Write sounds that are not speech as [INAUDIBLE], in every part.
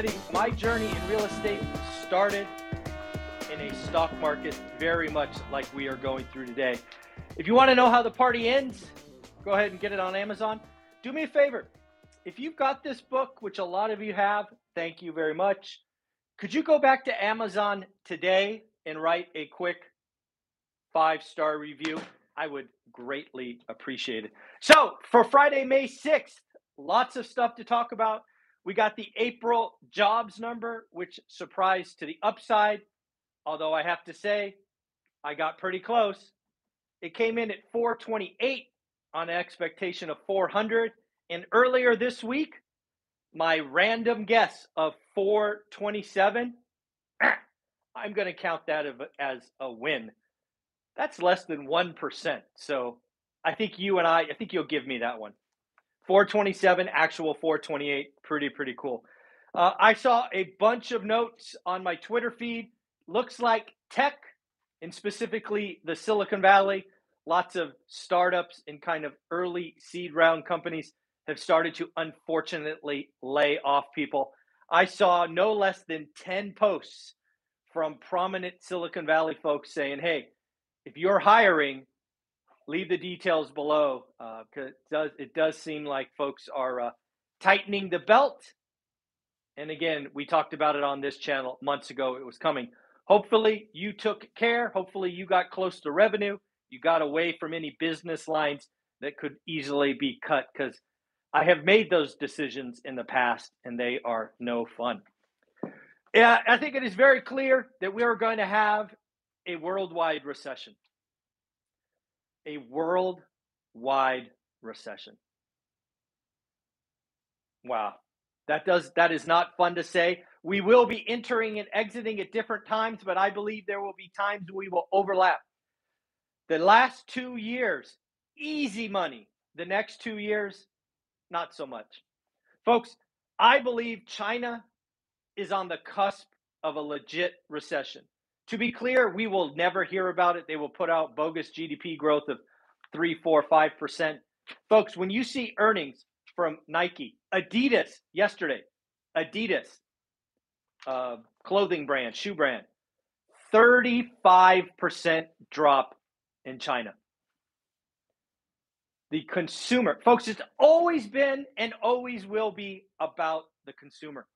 Already, my journey in real estate started in a stock market very much like we are going through today. If you want to know how the party ends, go ahead and get it on Amazon. Do me a favor. If you've got this book, which a lot of you have, thank you very much. Could you go back to Amazon today and write a quick five star review? I would greatly appreciate it. So, for Friday, May 6th, lots of stuff to talk about. We got the April jobs number, which surprised to the upside. Although I have to say, I got pretty close. It came in at 428 on an expectation of 400. And earlier this week, my random guess of 427, [CLEARS THROAT] I'm going to count that as a win. That's less than 1%. So I think you and I, I think you'll give me that one. 427, actual 428. Pretty, pretty cool. Uh, I saw a bunch of notes on my Twitter feed. Looks like tech, and specifically the Silicon Valley, lots of startups and kind of early seed round companies have started to unfortunately lay off people. I saw no less than 10 posts from prominent Silicon Valley folks saying, hey, if you're hiring, leave the details below because uh, it does it does seem like folks are uh, tightening the belt. And again, we talked about it on this channel months ago. It was coming. Hopefully, you took care. Hopefully, you got close to revenue. You got away from any business lines that could easily be cut because I have made those decisions in the past and they are no fun. Yeah, I think it is very clear that we are going to have a worldwide recession. A worldwide recession. Wow. That does that is not fun to say. We will be entering and exiting at different times, but I believe there will be times we will overlap. The last 2 years, easy money. The next 2 years, not so much. Folks, I believe China is on the cusp of a legit recession. To be clear, we will never hear about it. They will put out bogus GDP growth of three, four, five percent. Folks, when you see earnings from Nike, Adidas yesterday, Adidas, uh, clothing brand, shoe brand, 35% drop in China. The consumer, folks, it's always been and always will be about the consumer.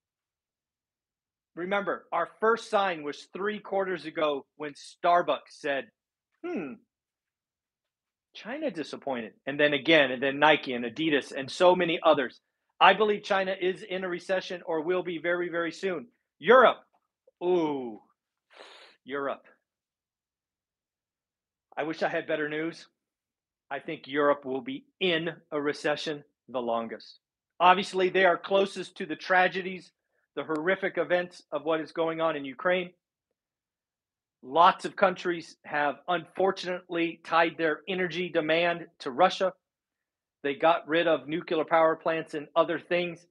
Remember, our first sign was three quarters ago when Starbucks said, hmm, China disappointed. And then again, and then Nike and Adidas and so many others. I believe China is in a recession or will be very, very soon. Europe, ooh, Europe. I wish I had better news. I think Europe will be in a recession the longest. Obviously, they are closest to the tragedies the horrific events of what is going on in Ukraine. Lots of countries have unfortunately tied their energy demand to Russia. They got rid of nuclear power plants and other things.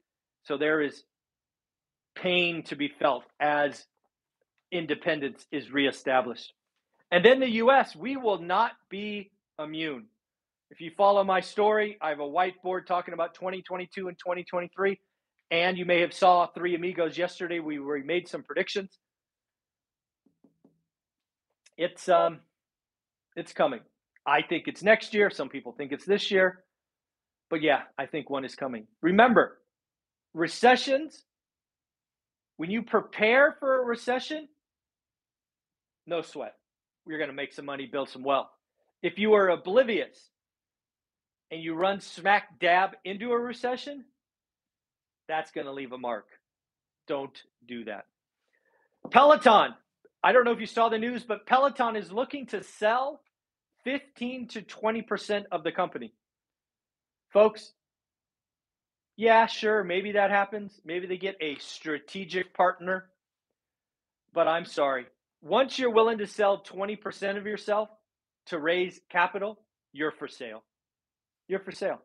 So there is pain to be felt as independence is reestablished. And then the US, we will not be immune. If you follow my story, I have a whiteboard talking about 2022 and 2023. And you may have saw Three Amigos yesterday. We, we made some predictions. It's um, it's coming. I think it's next year. Some people think it's this year. But yeah, I think one is coming. Remember, recessions, when you prepare for a recession, no sweat. You're going to make some money, build some wealth. If you are oblivious and you run smack dab into a recession, that's going to leave a mark. Don't do that. Peloton. I don't know if you saw the news, but Peloton is looking to sell 15 to 20% of the company. Folks, Yeah, sure, maybe that happens. Maybe they get a strategic partner. But I'm sorry. Once you're willing to sell 20% of yourself to raise capital, you're for sale. You're for sale.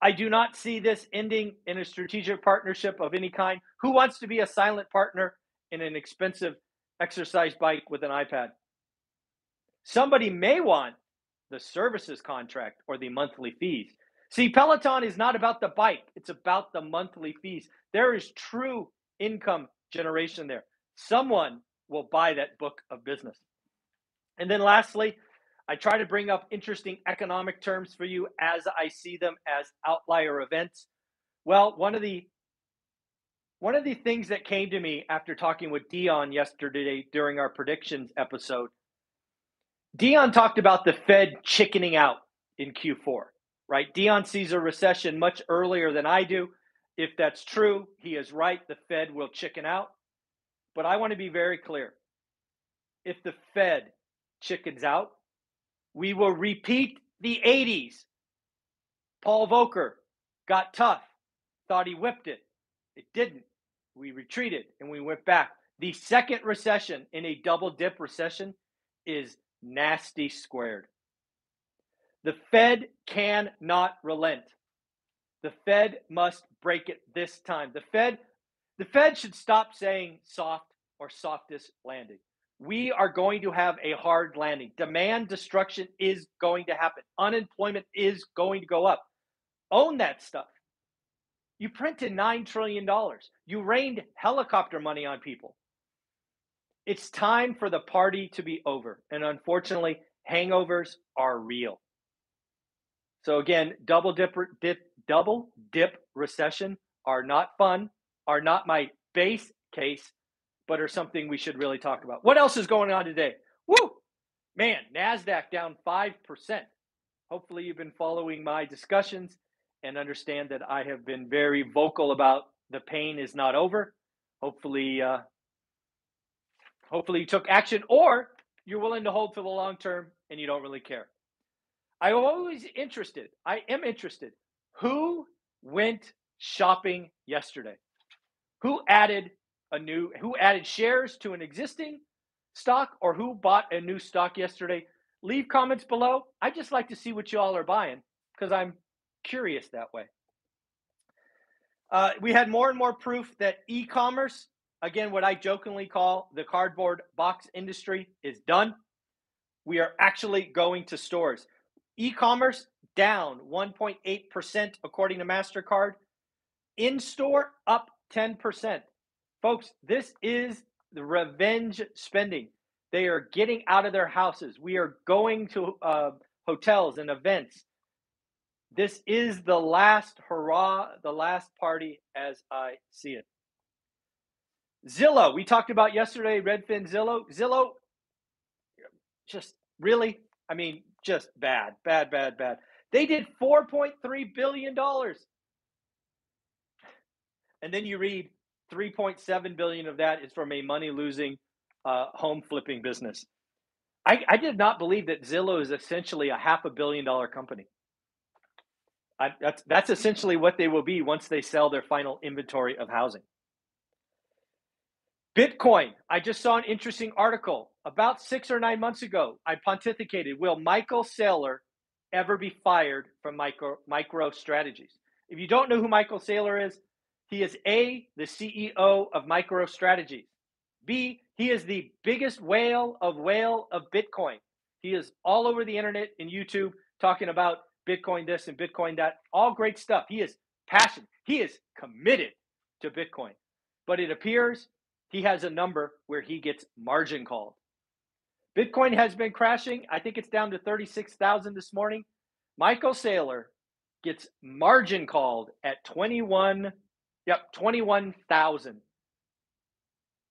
I do not see this ending in a strategic partnership of any kind. Who wants to be a silent partner in an expensive exercise bike with an iPad? Somebody may want the services contract or the monthly fees. See, Peloton is not about the bike, it's about the monthly fees. There is true income generation there. Someone will buy that book of business. And then lastly, I try to bring up interesting economic terms for you as I see them as outlier events. Well, one of the one of the things that came to me after talking with Dion yesterday during our predictions episode, Dion talked about the Fed chickening out in Q4, right? Dion sees a recession much earlier than I do. If that's true, he is right. The Fed will chicken out. But I want to be very clear. If the Fed chickens out, we will repeat the 80s. Paul Volcker got tough, thought he whipped it. It didn't. We retreated and we went back. The second recession in a double dip recession is nasty squared. The Fed cannot relent. The Fed must break it this time. The Fed the Fed should stop saying soft or softest landing we are going to have a hard landing. Demand destruction is going to happen. Unemployment is going to go up. Own that stuff. You printed $9 trillion. You rained helicopter money on people. It's time for the party to be over. And unfortunately, hangovers are real. So again, double dip, dip double dip recession are not fun, are not my base case but are something we should really talk about. What else is going on today? Woo! Man, NASDAQ down 5%. Hopefully, you've been following my discussions and understand that I have been very vocal about the pain is not over. Hopefully, uh, hopefully you took action or you're willing to hold for the long term and you don't really care. I'm always interested. I am interested. Who went shopping yesterday? Who added a new who added shares to an existing stock or who bought a new stock yesterday leave comments below. I just like to see what y'all are buying because i'm curious that way. Uh, we had more and more proof that e-commerce again what i jokingly call the cardboard box industry is done. We are actually going to stores. E-commerce down 1.8% according to mastercard. In store up 10% Folks, this is the revenge spending. They are getting out of their houses. We are going to uh, hotels and events. This is the last hurrah, the last party as I see it. Zillow, we talked about yesterday, Redfin Zillow. Zillow, just really, I mean, just bad, bad, bad, bad. They did $4.3 billion. And then you read 3.7 billion of that is from a money losing uh, home flipping business. I, I, did not believe that Zillow is essentially a half a billion dollar company. I, that's that's essentially what they will be once they sell their final inventory of housing. Bitcoin. I just saw an interesting article about six or nine months ago. I pontificated: Will Michael Saylor ever be fired from micro MicroStrategies? If you don't know who Michael Saylor is, he is A, the CEO of MicroStrategies. B, he is the biggest whale of whale of Bitcoin. He is all over the internet and YouTube talking about Bitcoin this and Bitcoin that. All great stuff. He is passionate. He is committed to Bitcoin. But it appears he has a number where he gets margin called. Bitcoin has been crashing. I think it's down to 36,000 this morning. Michael Saylor gets margin called at 21 Yep, 21,000.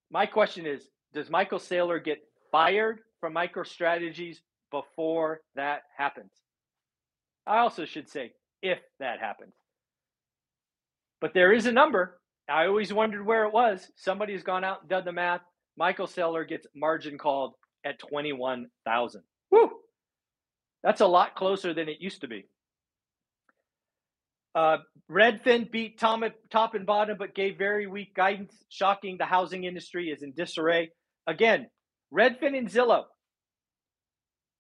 My question is Does Michael Saylor get fired from MicroStrategies before that happens? I also should say, if that happens. But there is a number. I always wondered where it was. Somebody's gone out and done the math. Michael Saylor gets margin called at 21,000. Woo! That's a lot closer than it used to be. Uh, Redfin beat top, top and bottom, but gave very weak guidance. Shocking. The housing industry is in disarray. Again, Redfin and Zillow.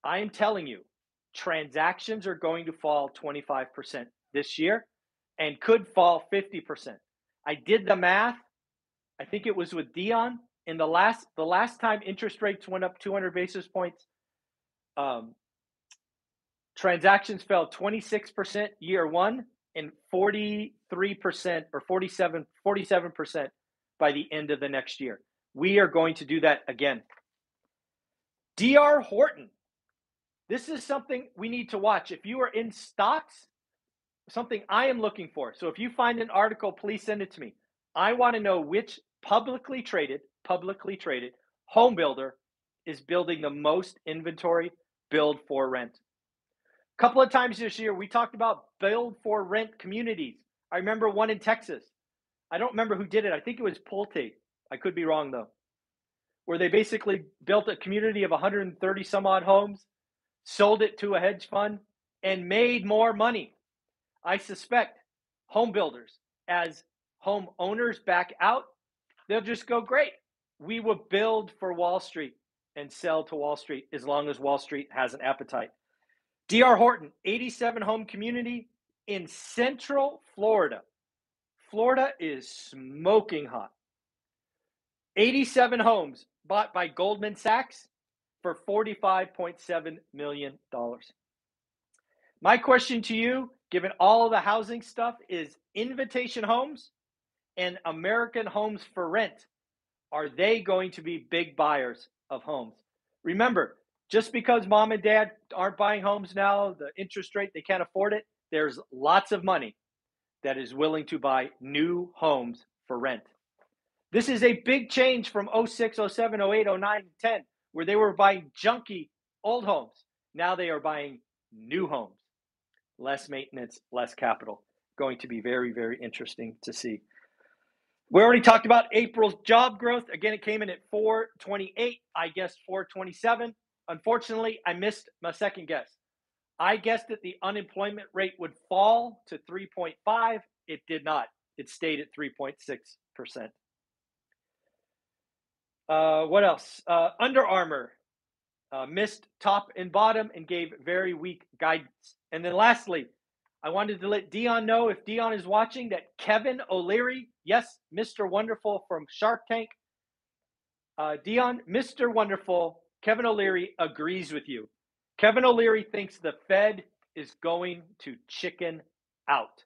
I am telling you, transactions are going to fall 25% this year and could fall 50%. I did the math. I think it was with Dion in the last the last time interest rates went up 200 basis points. Um, transactions fell 26% year one and 43% or 47 47% by the end of the next year. We are going to do that again. DR Horton. This is something we need to watch. If you are in stocks, something I am looking for. So if you find an article, please send it to me. I want to know which publicly traded, publicly traded home builder is building the most inventory build for rent. Couple of times this year, we talked about build for rent communities. I remember one in Texas. I don't remember who did it. I think it was Pulte. I could be wrong though. Where they basically built a community of 130 some odd homes, sold it to a hedge fund, and made more money. I suspect home builders, as home owners back out, they'll just go, great. We will build for Wall Street and sell to Wall Street as long as Wall Street has an appetite. DR Horton, 87 home community in Central Florida. Florida is smoking hot. 87 homes bought by Goldman Sachs for $45.7 million. My question to you, given all the housing stuff, is Invitation Homes and American Homes for Rent, are they going to be big buyers of homes? Remember, just because mom and dad aren't buying homes now, the interest rate, they can't afford it, there's lots of money that is willing to buy new homes for rent. This is a big change from 06, 07, 08, 09, 10, where they were buying junky old homes. Now they are buying new homes. Less maintenance, less capital. Going to be very, very interesting to see. We already talked about April's job growth. Again, it came in at 428. I guess 427. Unfortunately, I missed my second guess. I guessed that the unemployment rate would fall to 3.5. It did not. It stayed at 3.6%. Uh, what else? Uh, Under Armour uh, missed top and bottom and gave very weak guidance. And then lastly, I wanted to let Dion know if Dion is watching that Kevin O'Leary, yes, Mr. Wonderful from Shark Tank, uh, Dion, Mr. Wonderful, Kevin O'Leary agrees with you. Kevin O'Leary thinks the Fed is going to chicken out.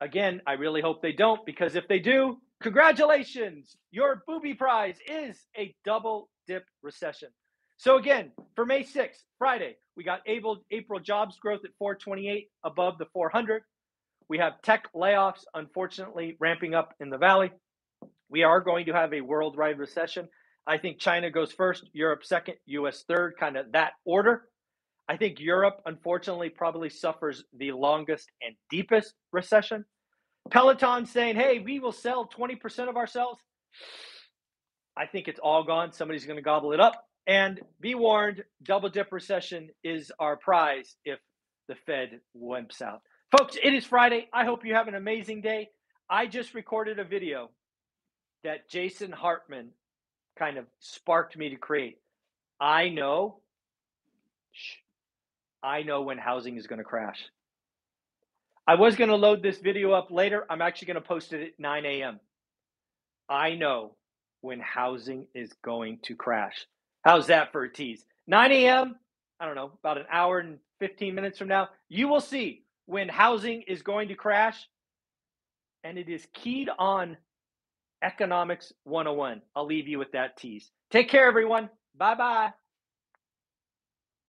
Again, I really hope they don't because if they do, congratulations, your booby prize is a double dip recession. So again, for May 6th, Friday, we got April, April jobs growth at 428 above the 400. We have tech layoffs, unfortunately, ramping up in the valley. We are going to have a worldwide recession. I think China goes first, Europe second, US third, kind of that order. I think Europe, unfortunately, probably suffers the longest and deepest recession. Peloton saying, hey, we will sell 20% of ourselves. I think it's all gone. Somebody's going to gobble it up. And be warned, double dip recession is our prize if the Fed wimps out. Folks, it is Friday. I hope you have an amazing day. I just recorded a video that Jason Hartman kind of sparked me to create. I know, I know when housing is going to crash. I was going to load this video up later. I'm actually going to post it at 9 a.m. I know when housing is going to crash. How's that for a tease? 9 a.m., I don't know, about an hour and 15 minutes from now, you will see when housing is going to crash. And it is keyed on Economics 101. I'll leave you with that tease. Take care, everyone. Bye bye.